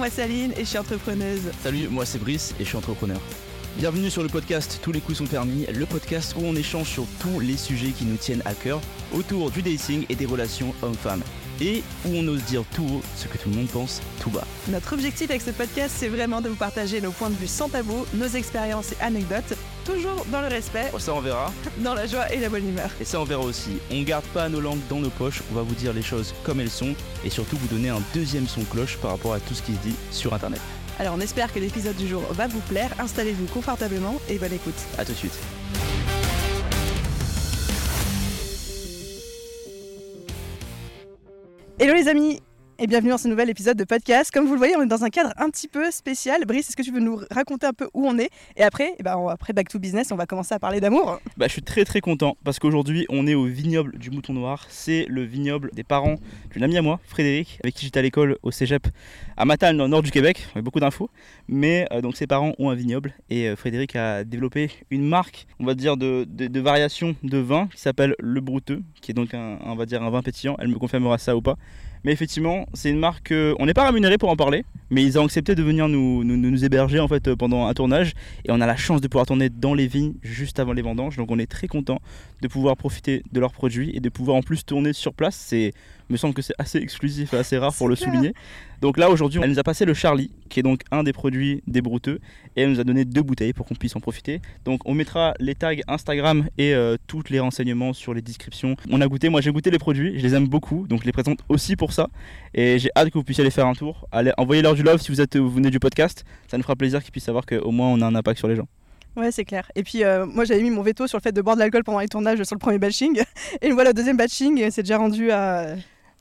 moi c'est Aline et je suis entrepreneuse. Salut, moi c'est Brice et je suis entrepreneur. Bienvenue sur le podcast Tous les coups sont permis, le podcast où on échange sur tous les sujets qui nous tiennent à cœur autour du dating et des relations hommes-femmes. Et où on ose dire tout haut ce que tout le monde pense tout bas. Notre objectif avec ce podcast, c'est vraiment de vous partager nos points de vue sans tabou, nos expériences et anecdotes, toujours dans le respect, Oh, ça on verra. dans la joie et la bonne humeur. Et ça on verra aussi. On garde pas nos langues dans nos poches, on va vous dire les choses comme elles sont et surtout vous donner un deuxième son cloche par rapport à tout ce qui se dit sur internet. Alors on espère que l'épisode du jour va vous plaire, installez-vous confortablement et bonne écoute. A tout de suite. Hello les amis et bienvenue dans ce nouvel épisode de podcast. Comme vous le voyez, on est dans un cadre un petit peu spécial. Brice, est-ce que tu veux nous raconter un peu où on est? Et après, eh ben, on- après Back to Business, on va commencer à parler d'amour. Bah, je suis très très content parce qu'aujourd'hui on est au vignoble du Mouton Noir. C'est le vignoble des parents d'une amie à moi, Frédéric, avec qui j'étais à l'école au cégep à Matane dans nord du Québec. Y a beaucoup d'infos. Mais euh, donc ses parents ont un vignoble et euh, Frédéric a développé une marque, on va dire, de, de, de variation de vin qui s'appelle Le Brouteux, qui est donc on va dire un vin pétillant. Elle me confirmera ça ou pas. Mais effectivement, c'est une marque. on n'est pas rémunéré pour en parler, mais ils ont accepté de venir nous, nous, nous héberger en fait euh, pendant un tournage. Et on a la chance de pouvoir tourner dans les vignes juste avant les vendanges. Donc on est très content de pouvoir profiter de leurs produits et de pouvoir en plus tourner sur place. C'est me semble que c'est assez exclusif et assez rare pour le clair. souligner. Donc là aujourd'hui, elle nous a passé le Charlie, qui est donc un des produits des brouteux, et elle nous a donné deux bouteilles pour qu'on puisse en profiter. Donc on mettra les tags Instagram et euh, tous les renseignements sur les descriptions. On a goûté, moi j'ai goûté les produits, je les aime beaucoup, donc je les présente aussi pour ça. Et j'ai hâte que vous puissiez aller faire un tour. Allez, envoyez-leur du love si vous êtes vous venez du podcast. Ça nous fera plaisir qu'ils puissent savoir qu'au moins on a un impact sur les gens. Ouais, c'est clair. Et puis, euh, moi, j'avais mis mon veto sur le fait de boire de l'alcool pendant les tournages sur le premier batching. Et nous voilà, le deuxième batching, c'est déjà rendu à.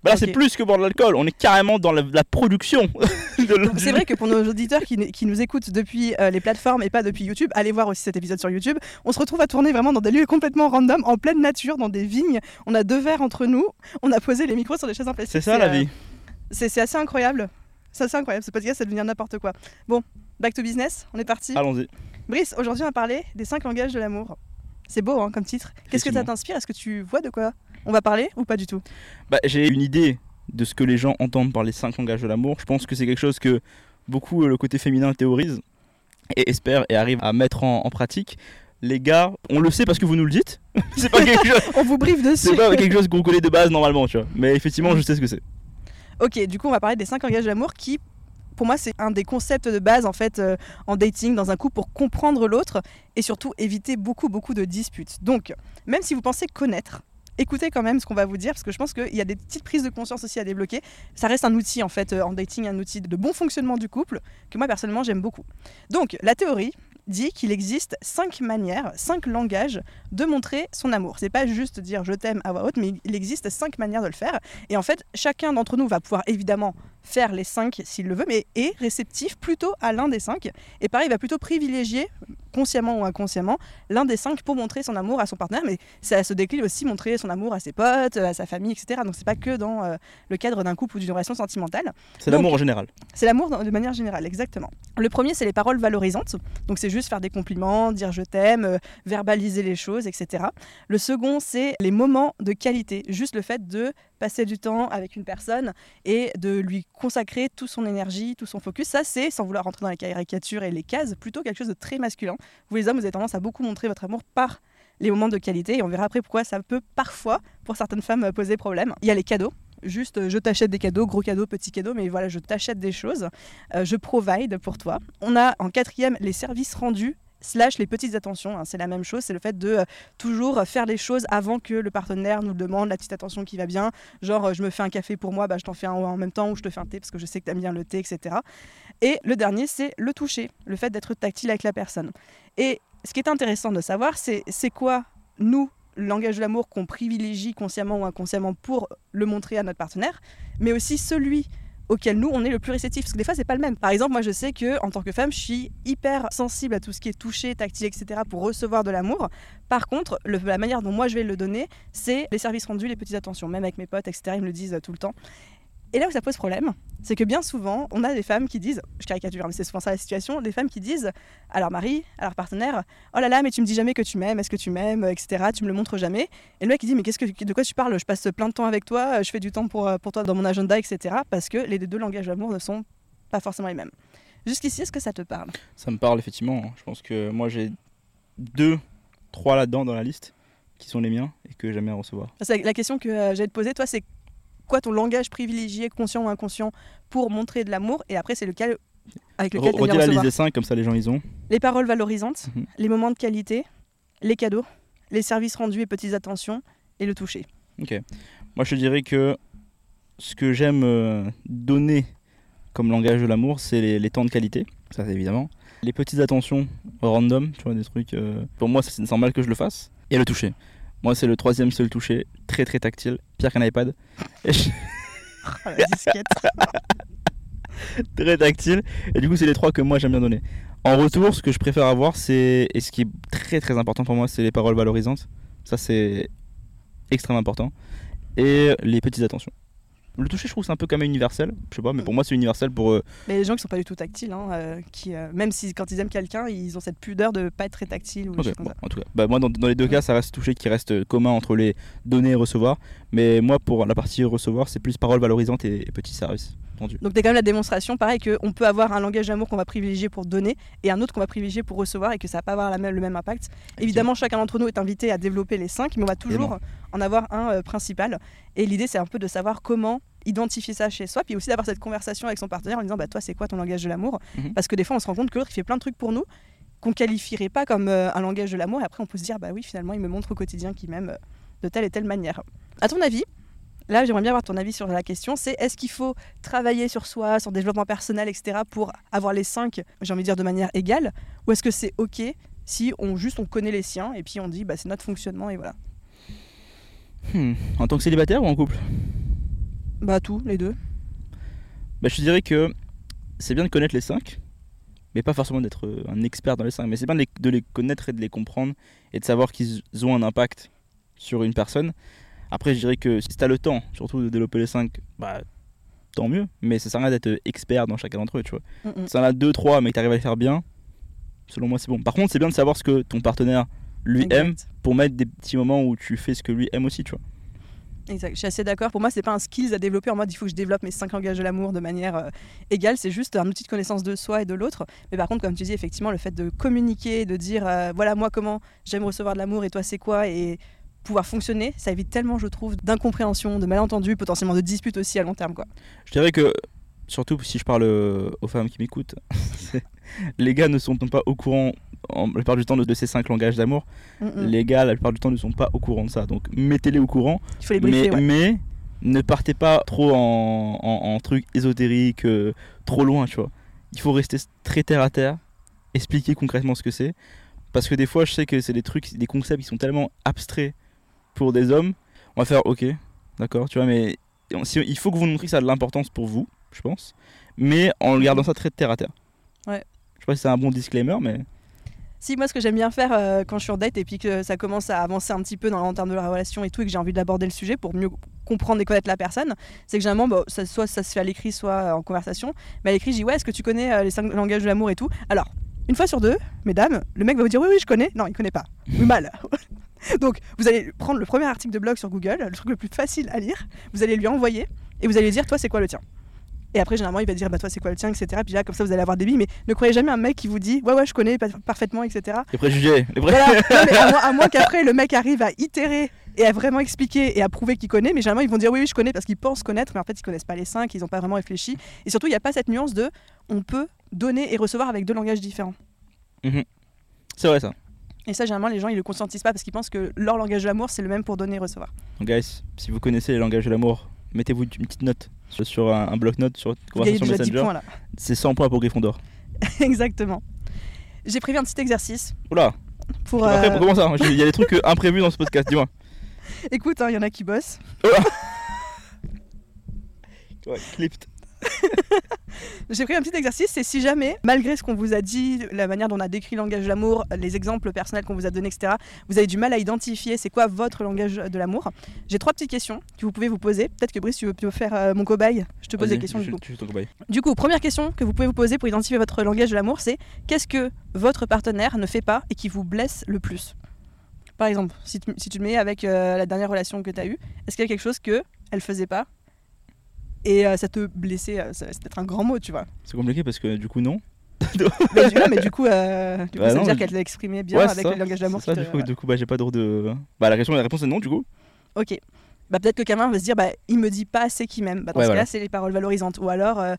Bah là c'est plus que boire de l'alcool, on est carrément dans la, la production. C'est vrai que pour nos auditeurs qui, qui nous écoutent depuis euh, les plateformes et pas depuis YouTube, allez voir aussi cet épisode sur YouTube. On se retrouve à tourner vraiment dans des lieux complètement random, en pleine nature, dans des vignes. On a deux verres entre nous. On a posé les micros sur des chaises en plastique. C'est ça la euh, vie. C'est c'est assez incroyable. C'est assez incroyable. Ce podcast, ça devient n'importe quoi. Bon, back to business. On est parti. Allons-y. Brice, aujourd'hui, on va parler des cinq langages de l'amour. C'est beau hein, comme titre. Qu'est-ce que ça t'inspire? Est-ce que tu vois de quoi? On va parler ou pas du tout? Bah, j'ai une idée de ce que les gens entendent par les cinq langages de l'amour. Je pense que c'est quelque chose que beaucoup euh, le côté féminin théorise et espère et arrive à mettre en, en pratique. Les gars, on le sait parce que vous nous le dites. c'est pas quelque chose, On vous briefe dessus. c'est pas quelque chose qu'on connaît de base normalement, tu vois. Mais effectivement, je sais ce que c'est. Ok, du coup, on va parler des cinq langages de l'amour qui, pour moi, c'est un des concepts de base en fait euh, en dating dans un couple pour comprendre l'autre et surtout éviter beaucoup beaucoup de disputes. Donc, même si vous pensez connaître, écoutez quand même ce qu'on va vous dire parce que je pense qu'il y a des petites prises de conscience aussi à débloquer. Ça reste un outil en fait euh, en dating, un outil de bon fonctionnement du couple que moi personnellement j'aime beaucoup. Donc, la théorie dit qu'il existe cinq manières, cinq langages de montrer son amour. C'est pas juste dire je t'aime à voix haute, mais il existe cinq manières de le faire. Et en fait, chacun d'entre nous va pouvoir évidemment faire les cinq s'il le veut, mais est réceptif plutôt à l'un des cinq. Et pareil, il va plutôt privilégier, consciemment ou inconsciemment, l'un des cinq pour montrer son amour à son partenaire. Mais ça se décline aussi montrer son amour à ses potes, à sa famille, etc. Donc c'est pas que dans euh, le cadre d'un couple ou d'une relation sentimentale. C'est l'amour en général. C'est l'amour de manière générale, exactement. Le premier, c'est les paroles valorisantes. Donc, c'est juste faire des compliments, dire je t'aime, euh, verbaliser les choses, etc. Le second, c'est les moments de qualité. Juste le fait de passer du temps avec une personne et de lui consacrer toute son énergie, tout son focus. Ça, c'est, sans vouloir rentrer dans les caricatures et les cases, plutôt quelque chose de très masculin. Vous, les hommes, vous avez tendance à beaucoup montrer votre amour par les moments de qualité. Et on verra après pourquoi ça peut parfois, pour certaines femmes, euh, poser problème. Il y a les cadeaux. Juste, euh, je t'achète des cadeaux, gros cadeaux, petits cadeaux, mais voilà, je t'achète des choses. Euh, je provide pour toi. On a en quatrième les services rendus slash les petites attentions. hein, c'est la même chose, c'est le fait de euh, toujours faire les choses avant que le partenaire nous demande la petite attention qui va bien. Genre, euh, je me fais un café pour moi, bah, je t'en fais un en même temps, ou je te fais un thé parce que je sais que tu aimes bien le thé, etc. Et le dernier, c'est le toucher, le fait d'être tactile avec la personne. Et ce qui est intéressant de savoir, c'est c'est quoi, nous, le langage de l'amour qu'on privilégie consciemment ou inconsciemment pour le montrer à notre partenaire, mais aussi celui auquel nous on est le plus réceptif parce que des fois c'est pas le même. Par exemple, moi je sais que en tant que femme, je suis hyper sensible à tout ce qui est touché, tactile, etc. pour recevoir de l'amour. Par contre, la manière dont moi je vais le donner, c'est les services rendus, les petites attentions. Même avec mes potes, etc. Ils me le disent euh, tout le temps. Et là où ça pose problème, c'est que bien souvent, on a des femmes qui disent, je caricature, mais c'est souvent ça la situation, des femmes qui disent à leur mari, à leur partenaire, oh là là, mais tu me dis jamais que tu m'aimes, est-ce que tu m'aimes, etc. Tu me le montres jamais. Et le mec il dit, mais qu'est-ce que, de quoi tu parles? Je passe plein de temps avec toi, je fais du temps pour, euh, pour toi dans mon agenda, etc. Parce que les deux langages d'amour ne sont pas forcément les mêmes. Jusqu'ici, est-ce que ça te parle? Ça me parle effectivement. Je pense que moi j'ai deux, trois là-dedans dans la liste qui sont les miens et que j'aime bien recevoir. La question que euh, j'allais te poser, toi, c'est quoi ton langage privilégié, conscient ou inconscient, pour montrer de l'amour Et après, c'est lequel avec lequel tu la liste des cinq, comme ça les gens ils ont. Les paroles valorisantes, Mhm. les moments de qualité, les cadeaux, les services rendus et petites attentions, et le toucher. Ok. Moi je dirais que ce que j'aime euh, donner comme langage de l'amour, c'est les, les temps de qualité, ça c'est évidemment. Les petites attentions random, tu vois, des trucs. euh, pour moi, ça, c'est normal que je le fasse. Et le toucher. Moi, c'est le troisième, c'est le toucher. Très très tactile, pire qu'un iPad. Et je- la disquette. très tactile. Et du coup, c'est les trois que moi j'aime bien donner. En retour, ce que je préfère avoir, c'est. Et ce qui est très très important pour moi, c'est les paroles valorisantes. Ça, c'est extrêmement important. Et les petites attentions. Le toucher, je trouve c'est un peu comme universel. Je sais pas, mais pour moi, c'est universel pour. euh, Mais les gens qui sont pas du tout tactiles, hein, euh, qui, euh, même si quand ils aiment quelqu'un, ils ont cette pudeur de pas être très tactile ou des ok, choses comme bon, ça. en tout cas, bah, moi, dans, dans les deux cas, ça reste toucher qui reste commun entre les donner et recevoir. Mais moi, pour la partie recevoir, c'est plus paroles valorisantes et, services rendus. Donc t'es quand même la démonstration, pareil, qu'on peut avoir un langage d'amour qu'on va privilégier pour donner et un autre qu'on va privilégier pour recevoir et que ça va pas avoir la même, le même impact. Évidemment, chacun d'entre nous est invité à développer les cinq, mais on va toujours en avoir un principal. Et l'idée, c'est un peu de savoir comment identifier ça chez soi, puis aussi d'avoir cette conversation avec son partenaire en disant, bah toi, c'est quoi ton langage de l'amour? Mhm. Parce que des fois, on se rend compte que l'autre, il fait plein de trucs pour nous qu'on qualifierait pas comme euh, un langage de l'amour, et après, on peut se dire, bah oui, finalement, il me montre au quotidien qu'il m'aime euh, de telle et telle manière. À ton avis Là, j'aimerais bien avoir ton avis sur la question. C'est est-ce qu'il faut travailler sur soi, sur le développement personnel, etc., pour avoir les cinq, j'ai envie de dire de manière égale, ou est-ce que c'est ok si on juste on connaît les siens et puis on dit bah c'est notre fonctionnement et voilà? Hmm. En tant que célibataire ou en couple? Bah tout, les deux. bah, Je te dirais que c'est bien de connaître les 5, mais pas forcément d'être euh, un expert dans les 5. Mais c'est bien de les, de les connaître et de les comprendre et de savoir qu'ils ont un impact sur une personne. Après, je dirais que si tu as le temps, surtout de développer les 5, bah tant mieux. Mais ça sert à rien d'être expert dans chacun d'entre eux, tu vois. Mm, mm. Si t'en as 2, 3, mais que tu arrives à les faire bien, selon moi, c'est bon. Par contre, c'est bien de savoir ce que ton partenaire lui Exact. aime pour mettre des petits moments où tu fais ce que lui aime aussi, tu vois. Exact. Je suis assez d'accord. Pour moi, c'est pas un skills à développer en mode il faut que je développe mes cinq langages de l'amour de manière euh, égale. C'est juste un outil de connaissance de soi et de l'autre. Mais par contre, comme tu dis, effectivement, le fait de communiquer, de dire euh, voilà moi comment j'aime recevoir de l'amour et toi c'est quoi et pouvoir fonctionner, ça évite tellement, je trouve, d'incompréhension, de malentendus, potentiellement de disputes aussi à long terme, quoi. Je dirais que, surtout si je parle euh, aux femmes qui m'écoutent, les gars ne sont pas au courant, en, la plupart du temps, de, de ces cinq langages d'amour. Mm. Les gars, la plupart du temps, ne sont pas au courant de ça. Donc, mettez-les au courant. Il faut les Mais, briefer, ouais. mais ne partez pas trop en, en, en trucs ésotériques, euh, trop loin, tu vois. Il faut rester très terre à terre, expliquer concrètement ce que c'est. Parce que des fois, je sais que c'est des trucs, des concepts qui sont tellement abstraits pour des hommes. On va faire, ok, d'accord, tu vois, mais si- il faut que vous montriez que ça a de l'importance pour vous, je pense. Mais en gardant ça très terre à terre. Ouais. Je sais pas si c'est un bon disclaimer, mais. Si, moi, ce que j'aime bien faire euh, quand je suis en date et puis que ça commence à avancer un petit peu dans, en termes de la relation et tout, et que j'ai envie d'aborder le sujet pour mieux comprendre et connaître la personne, c'est que généralement, soit ça se fait à l'écrit, soit en conversation. Mais à l'écrit, je dis Ouais, est-ce que tu connais euh, les cinq langages de l'amour et tout? Alors, une fois sur deux, mesdames, le mec va vous dire Oui, oui, je connais. Non, il connaît pas. Mal. Donc, vous allez prendre le premier article de blog sur Google, le truc le plus facile à lire, vous allez lui envoyer et vous allez lui dire Toi, c'est quoi le tien? Et après, généralement, il va dire, bah, toi, c'est quoi le tien, etc. Puis là, comme ça, vous allez avoir des billes. Mais ne croyez jamais un mec qui vous dit, ouais, ouais, je connais pa- parfaitement, etc. Les préjugés. Les pré- Voilà. Non, mais à moins, à moins qu'après le mec arrive à itérer et à vraiment expliquer et à prouver qu'il connaît, mais généralement ils vont dire oui, oui, je connais parce qu'ils pensent connaître, mais en fait ils connaissent pas les cinq, ils n'ont pas vraiment réfléchi. Et surtout, il n'y a pas cette nuance de on peut donner et recevoir avec deux langages différents. C'est vrai ça. Et ça, généralement, les gens ils le conscientisent pas parce qu'ils pensent que leur langage de l'amour c'est le même pour donner et recevoir. Donc, guys, si vous connaissez les langages de l'amour, mettez-vous une petite note sur, sur un, un bloc-notes sur conversation déjà 10 Messenger. C'est 100 points pour Gryffondor. Exactement. J'ai prévu un petit exercice Oula, pour. après, euh, pour comment ça Il y a des trucs euh, imprévus dans ce podcast, dis-moi. Écoute, hein, il y en a qui bossent. Ouais, clipped. J'ai pris un petit exercice, c'est si jamais, malgré ce qu'on vous a dit, la manière dont on a décrit le langage de l'amour, les exemples personnels qu'on vous a donnés, etc., vous avez du mal à identifier c'est quoi votre langage de l'amour. J'ai trois petites questions que vous pouvez vous poser. Peut-être que Brice, tu veux, veux faire euh, mon cobaye Je te pose des questions je- du coup. je. Du première question que vous pouvez vous poser pour identifier votre langage de l'amour, c'est qu'est-ce que votre partenaire ne fait pas et qui vous blesse le plus? Par exemple, si tu, si tu te mets avec euh, la dernière relation que tu as eue, est-ce qu'il y a quelque chose que elle faisait pas Et euh, ça te blesser, euh, ça- c'est peut-être un grand mot, tu vois. C'est compliqué parce que du coup, non. mais, du, non, mais du coup, euh, du coup Bah ça veut non, dire qu'elle l'a exprimé bien Ouais, c'est avec ça, le langage d'amour. C'est ça, qui du coup, ouais. du coup, bah, j'ai pas d'autre de. Bah, la question, la réponse est non, du coup. Ok. Bah, peut-être que quelqu'un va se dire, bah, il me dit pas assez qu'il m'aime. Bah, dans Ouais, ce voilà. cas-là, c'est les paroles valorisantes. Ou alors, euh,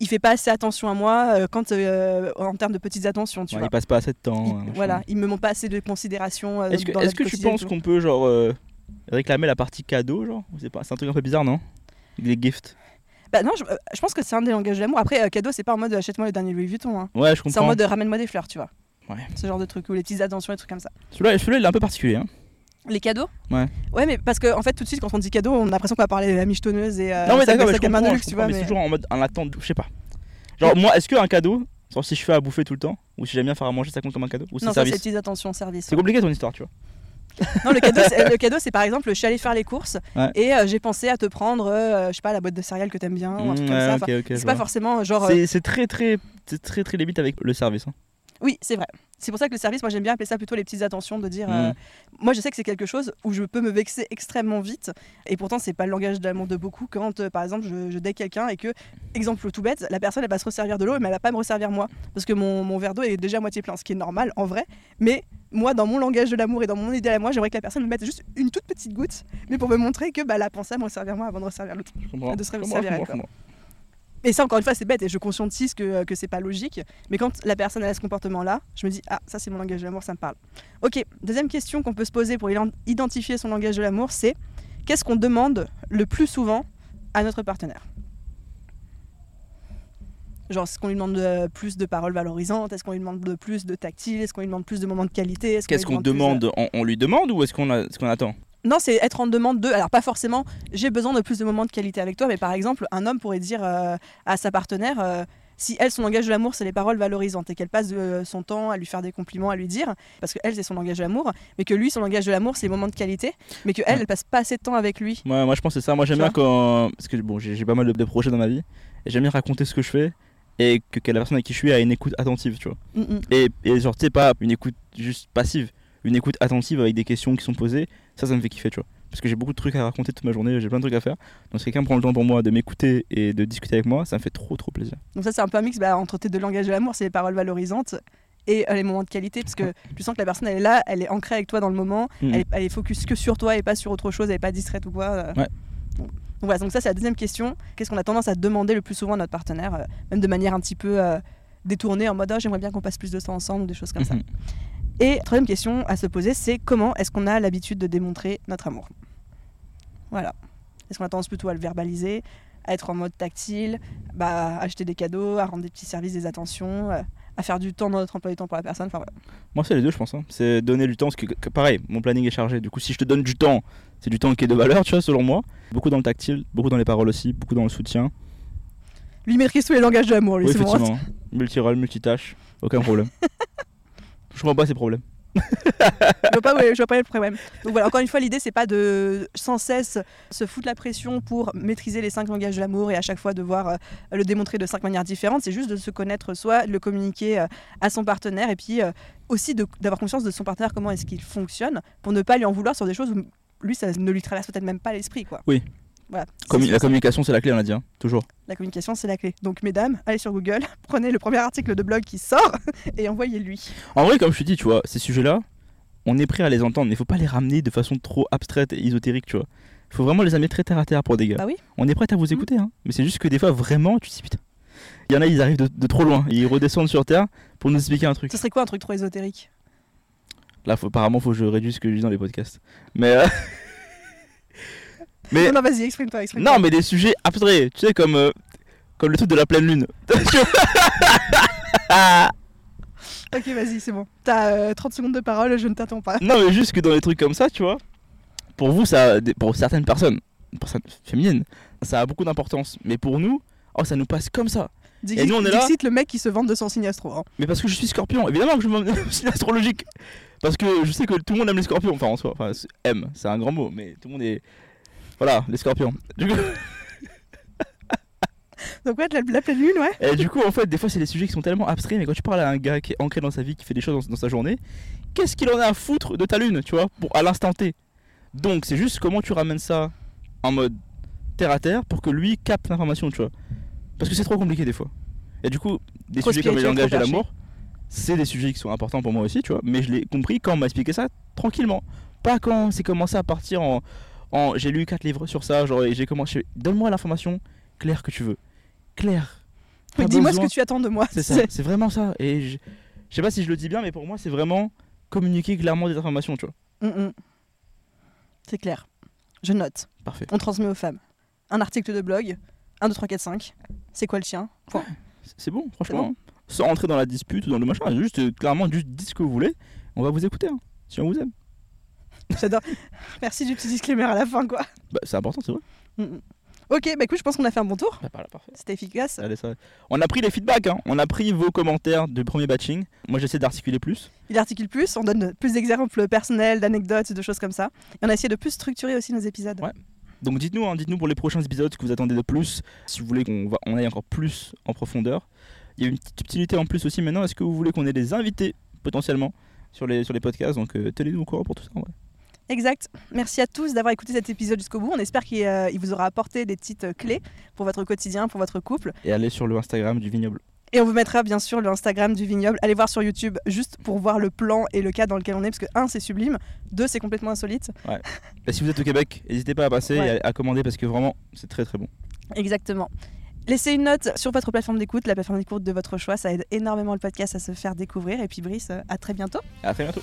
il fait pas assez attention à moi euh, quand, euh, en termes de petites attentions, tu Ouais, vois. il passe pas assez de temps. Il- euh, machin. voilà, il me montre pas assez de considération. euh, Est-ce que, dans la est-ce vie que tu quotidienne et penses tout. qu'on peut, genre, euh, réclamer la partie cadeau, genre? Ou C'est pas... c'est un truc un peu bizarre, non? Les gifts. Bah non, je, euh, je pense que c'est un des langages de l'amour. Après, euh, cadeau, c'est pas en mode achète-moi le dernier Louis Vuitton. hein. Ouais, je C'est en comprends. mode euh, ramène-moi des fleurs, tu vois. Ouais. Ce genre de truc, ou les petites attentions et trucs comme ça. Celui-là, celui-là, il est un peu particulier. Hein. Les cadeaux? Ouais. Ouais, mais parce que en fait, tout de suite, quand on dit cadeau, on a l'impression qu'on va parler de la michetonneuse et euh, non, mais d'accord, mais comprends, je tu comprends, vois. mais mais- c'est toujours en mode en attente, je sais pas. Genre, moi, est-ce qu'un cadeau, genre si je fais à bouffer tout le temps, ou si j'aime bien faire à manger, ça compte comme un cadeau Ou c'est Non, ça, c'est petites attentions, service. C'est compliqué ton histoire, tu vois. Non, le cadeau, c'est, le cadeau, c'est par exemple, je suis allée faire les courses Ouais. et euh, j'ai pensé à te prendre, euh, je sais pas, la boîte de céréales que t'aimes bien ou un truc Mmh, comme ouais, ça. c'est pas vois. forcément genre. euh, C'est c'est très, très, c'est très, très limite avec le service. hein. Oui, c'est vrai. C'est pour ça que le service, moi j'aime bien appeler ça plutôt les petites attentions, de dire. euh, Mm. Moi je sais que c'est quelque chose où je peux me vexer extrêmement vite et pourtant c'est pas le langage d'amour de beaucoup quand euh, par exemple je, je quelqu'un et que, exemple tout bête, la personne elle va se resservir de l'eau mais elle va pas me resservir moi parce que mon, mon verre d'eau est déjà à moitié plein, ce qui est normal en vrai. Mais moi dans mon langage de l'amour et dans mon idéal à moi, j'aimerais que la personne me mette juste une toute petite goutte mais pour me montrer que bah, elle a pensé à me resservir moi avant de resservir l'autre. De se Et ça, encore une fois, c'est bête et je conscientise que, que c'est pas logique. Mais quand la personne a ce comportement-là, je me dis, ah, ça c'est mon langage de l'amour, ça me parle. Ok, deuxième question qu'on peut se poser pour identifier son langage de l'amour, c'est qu'est-ce qu'on demande le plus souvent à notre partenaire? Genre, est-ce qu'on lui demande de- plus de paroles valorisantes? Est-ce qu'on lui demande de plus de tactile? Est-ce qu'on lui demande plus de moments de qualité? Est-ce Qu'est-ce qu'on de- demande? On, on lui demande ou est-ce qu'on a- est-ce qu'on attend? Non, c'est être en demande de. Alors, pas forcément, j'ai besoin de plus de moments de qualité avec toi, mais par exemple, un homme pourrait dire euh, à sa partenaire. euh, si elle, son langage de l'amour, c'est les paroles valorisantes et qu'elle passe euh, son temps à lui faire des compliments, à lui dire, parce que elle, c'est son langage de l'amour, mais que lui, son langage de l'amour, c'est les moments de qualité, mais que elle, Ouais. elle passe pas assez de temps avec lui. Ouais, moi je pense que c'est ça. Moi j'aime bien quand. Parce que bon, j'ai pas mal de, de projets dans ma vie. Et j'aime bien raconter ce que je fais. Et que, que la personne avec qui je suis a une écoute attentive, tu vois. Mm, mm. Et, et genre, tu sais, pas une écoute juste passive. Une écoute attentive avec des questions qui sont posées. Ça, ça me fait kiffer, tu vois. Parce que j'ai beaucoup de trucs à raconter toute ma journée. J'ai plein de trucs à faire. Donc si quelqu'un prend le temps pour moi de m'écouter et de discuter avec moi, ça me fait trop trop plaisir. Donc, ça, c'est un peu un mix bah, entre tes deux langages de l'amour, c'est les paroles valorisantes et euh, les moments de qualité, parce que tu sens que la personne, elle est là, elle est ancrée avec toi dans le moment, Mhm. elle, est, elle est focus que sur toi et pas sur autre chose, elle est pas distraite ou quoi. euh. Ouais. Donc, donc voilà, donc ça c'est la deuxième question. Qu'est-ce qu'on a tendance à demander le plus souvent à notre partenaire, euh, même de manière un petit peu euh, détournée, en mode oh, j'aimerais bien qu'on passe plus de temps ensemble ou des choses comme ça. Et troisième question à se poser, c'est comment est-ce qu'on a l'habitude de démontrer notre amour? Voilà. Est-ce qu'on a tendance plutôt à le verbaliser, à être en mode tactile, bah, à acheter des cadeaux, à rendre des petits services, des attentions, euh, à faire du temps dans notre emploi du temps pour la personne Enfin voilà. Moi, c'est les deux, je pense. hein. C'est donner du temps. Parce que, que- pareil, mon planning est chargé. Du coup, si je te donne du temps, c'est du temps qui est de valeur, tu vois, selon moi. Beaucoup dans le tactile, beaucoup dans les paroles aussi, beaucoup dans le soutien. Lui maîtrise tous les langages de l'amour, lui, Oui, c'est bon. effectivement. Multirole, multitâche, aucun problème. je comprends pas ces problèmes. je vois pas, où est- je vois pas le problème. Donc voilà, encore une fois, l'idée c'est pas de sans cesse se foutre la pression pour maîtriser les cinq langages de l'amour et à chaque fois devoir euh, le démontrer de cinq manières différentes. C'est juste de se connaître soi, de le communiquer euh, à son partenaire et puis euh, aussi d'avoir conscience de son partenaire, comment est-ce qu'il fonctionne, pour ne pas lui en vouloir sur des choses où lui ça ne lui traverse peut-être même pas l'esprit quoi. Oui. Voilà. La communication, c'est la clé, on a dit, hein, toujours. la communication c'est la clé. Donc mesdames, allez sur Google, prenez le premier article de blog qui sort et envoyez-lui. En vrai, comme je te dis, tu vois, ces sujets-là, on est prêt à les entendre, mais il faut pas les ramener de façon trop abstraite et ésotérique, tu vois. Il faut vraiment les amener très terre à terre pour des gars. Bah oui. On est prêt à vous écouter, hein. Mais c'est juste que des fois, vraiment, tu te dis putain. Il y en a, ils arrivent de, de trop loin. Ils redescendent sur terre pour nous expliquer un truc. Ce serait quoi un truc trop ésotérique? Là, faut, apparemment, faut que je réduise ce que je dis dans les podcasts. Mais. euh, mais Non, non vas-y, exprime-toi, exprime-toi. non, mais des sujets abstraits, tu sais, comme, euh, comme le truc de la pleine lune. Ok, vas-y, c'est bon. T'as euh, 30 secondes de parole, je ne t'attends pas. Non, mais juste que dans les trucs comme ça, tu vois, pour vous, ça, pour certaines personnes, une personne féminine, ça a beaucoup d'importance. Mais pour nous, oh, ça nous passe comme ça. Dixit, nous, on est là le mec qui se vante de son signe astro. hein. Mais parce que je suis scorpion, évidemment que je me signe astrologique. Parce que je sais que tout le monde aime les scorpions, enfin en soi, enfin aime, c'est un grand mot, mais tout le monde est. Voilà, les scorpions. Du coup, Donc, ouais, la, la pleine lune, ouais. et du coup, en fait, des fois, c'est des sujets qui sont tellement abstraits, mais quand tu parles à un gars qui est ancré dans sa vie, qui fait des choses dans, dans sa journée, qu'est-ce qu'il en a à foutre de ta lune, tu vois, pour, à l'instant T? Donc, c'est juste comment tu ramènes ça en mode terre à terre pour que lui capte l'information, tu vois. Parce que c'est trop compliqué des fois. Et du coup, des Trop sujets comme le spirituel, langage de l'amour, c'est des sujets qui sont importants pour moi aussi, tu vois. Mais je l'ai compris quand on m'a expliqué ça tranquillement. Pas quand c'est commencé à partir en. J'ai lu quatre livres sur ça, genre, et j'ai commencé. Donne-moi l'information claire que tu veux. Claire. Oui, Dis-moi ce que tu attends de moi. C'est ça, c'est vraiment ça. Et je, je sais pas si je le dis bien, mais pour moi, c'est vraiment communiquer clairement des informations, tu vois. Mm, mm. C'est clair. Je note. Parfait. On transmet aux femmes. Un article de blog. 1, 2, 3, 4, 5. C'est quoi le. C'est- C'est bon, franchement. Sans rentrer dans la dispute ou dans le machin, juste euh, clairement, juste dites ce que vous voulez. On va vous écouter, hein, si on vous aime. J'adore. Merci du petit disclaimer à la fin, quoi. Bah, c'est important, c'est vrai. Mm, mm. Ok, bah écoute, je pense qu'on a fait un bon tour. Bah. C'était efficace. Allez, ça... On a pris les feedbacks, hein. on a pris vos commentaires de premier batching. Moi, j'essaie d'articuler plus. Il articule plus, on donne plus d'exemples personnels, d'anecdotes, de choses comme ça. Et on a essayé de plus structurer aussi nos épisodes. Ouais. Donc dites-nous, hein, dites-nous pour les prochains épisodes ce que vous attendez de plus, si vous voulez qu'on va, on aille encore plus en profondeur. Il y a une petite subtilité en plus aussi maintenant, est-ce que vous voulez qu'on ait des invités potentiellement sur les, sur les podcasts? Donc euh, tenez-nous au courant pour tout ça. Exact. Merci à tous d'avoir écouté cet épisode jusqu'au bout. On espère qu'il euh, vous aura apporté des petites euh, clés pour votre quotidien, pour votre couple. Et allez sur le Instagram du vignoble. Et on vous mettra bien sûr le Instagram du vignoble. Allez voir sur YouTube juste pour voir le plan et le cadre dans lequel on est. Parce que, un, c'est sublime. Deux, c'est complètement insolite. Et si vous êtes au Québec, n'hésitez pas à passer Ouais. et à, à commander parce que vraiment, c'est très très bon. Exactement. Laissez une note sur votre plateforme d'écoute, la plateforme d'écoute de votre choix. Ça aide énormément le podcast à se faire découvrir. Et puis, Brice, euh, à très bientôt. À très bientôt.